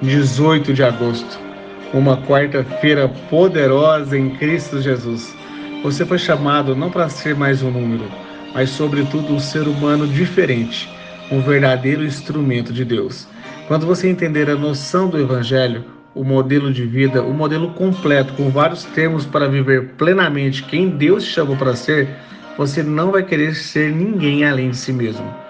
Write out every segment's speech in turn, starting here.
18 de agosto, uma quarta-feira poderosa em Cristo Jesus. Você foi chamado não para ser mais um número, mas, sobretudo, um ser humano diferente, um verdadeiro instrumento de Deus. Quando você entender a noção do Evangelho, o modelo de vida, o modelo completo, com vários termos para viver plenamente quem Deus chamou para ser, você não vai querer ser ninguém além de si mesmo.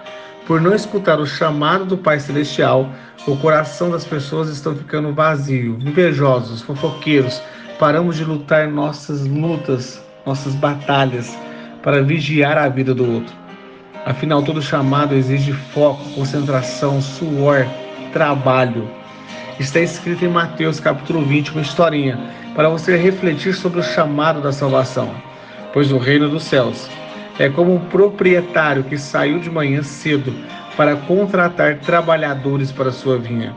Por não escutar o chamado do Pai Celestial, o coração das pessoas estão ficando vazio, invejosos, fofoqueiros. Paramos de lutar nossas lutas, nossas batalhas, para vigiar a vida do outro. Afinal, todo chamado exige foco, concentração, suor, trabalho. Está escrito em Mateus capítulo 20 uma historinha para você refletir sobre o chamado da salvação. Pois o reino dos céus é como um proprietário que saiu de manhã cedo para contratar trabalhadores para sua vinha.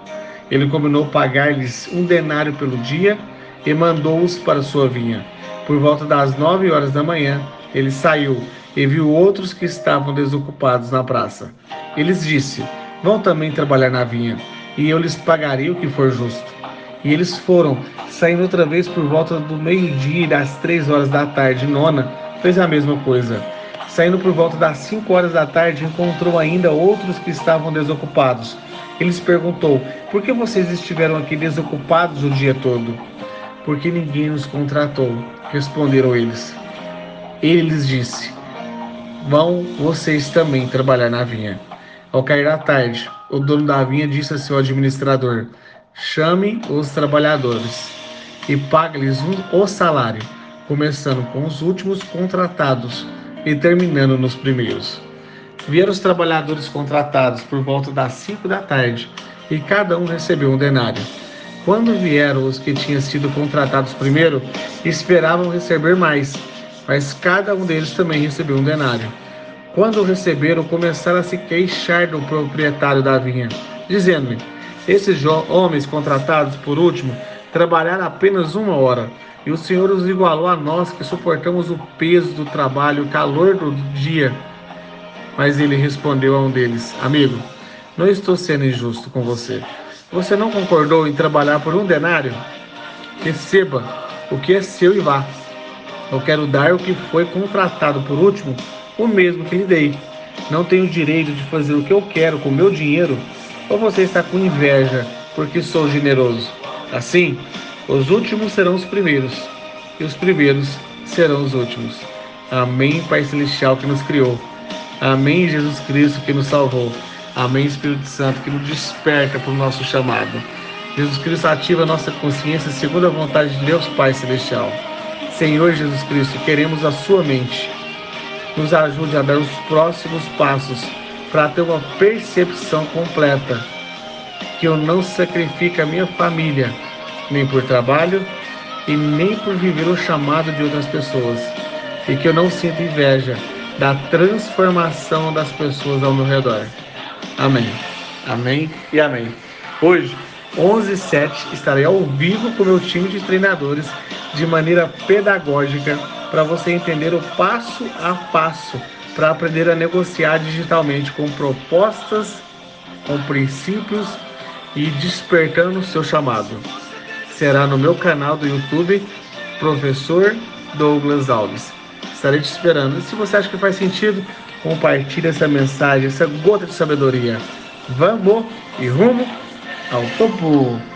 Ele combinou pagar-lhes um denário pelo dia e mandou-os para sua vinha. Por volta das nove horas da manhã, ele saiu e viu outros que estavam desocupados na praça. Eles disse: Vão também trabalhar na vinha, e eu lhes pagarei o que for justo. E eles foram, saindo outra vez por volta do meio-dia e das três horas da tarde, nona, fez a mesma coisa. Saindo por volta das 5 horas da tarde, encontrou ainda outros que estavam desocupados. Ele lhes perguntou: Por que vocês estiveram aqui desocupados o dia todo? Porque ninguém nos contratou, responderam eles. Ele lhes disse: Vão vocês também trabalhar na vinha. Ao cair da tarde, o dono da vinha disse a seu administrador: Chame os trabalhadores e pague-lhes o salário, começando com os últimos contratados e terminando nos primeiros. Vieram os trabalhadores contratados por volta das cinco da tarde e cada um recebeu um denário. Quando vieram os que tinham sido contratados primeiro, esperavam receber mais, mas cada um deles também recebeu um denário. Quando receberam, começaram a se queixar do proprietário da vinha, dizendo-lhe: Esses homens contratados por último trabalharam apenas uma hora e o Senhor os igualou a nós que suportamos o peso do trabalho, o calor do dia. Mas ele respondeu a um deles: Amigo, não estou sendo injusto com você. Você não concordou em trabalhar por um denário? Receba o que é seu e vá. Eu quero dar o que foi contratado por último, o mesmo que lhe dei. Não tenho direito de fazer o que eu quero com meu dinheiro, ou você está com inveja porque sou generoso? Assim, os últimos serão os primeiros, e os primeiros serão os últimos. Amém, Pai Celestial que nos criou. Amém, Jesus Cristo que nos salvou. Amém, Espírito Santo que nos desperta para o nosso chamado. Jesus Cristo ativa a nossa consciência segundo a vontade de Deus Pai Celestial. Senhor Jesus Cristo, queremos a sua mente. Nos ajude a dar os próximos passos para ter uma percepção completa que eu não sacrifique a minha família nem por trabalho e nem por viver o chamado de outras pessoas, e que eu não sinta inveja da transformação das pessoas ao meu redor. Amém. Amém e amém. Hoje, 11 7 estarei ao vivo com meu time de treinadores de maneira pedagógica para você entender o passo a passo para aprender a negociar digitalmente com propostas, com princípios e despertando o seu chamado será no meu canal do YouTube, Professor Douglas Alves. Estarei te esperando. E se você acha que faz sentido, compartilhe essa mensagem, essa gota de sabedoria. Vamos e rumo ao topo!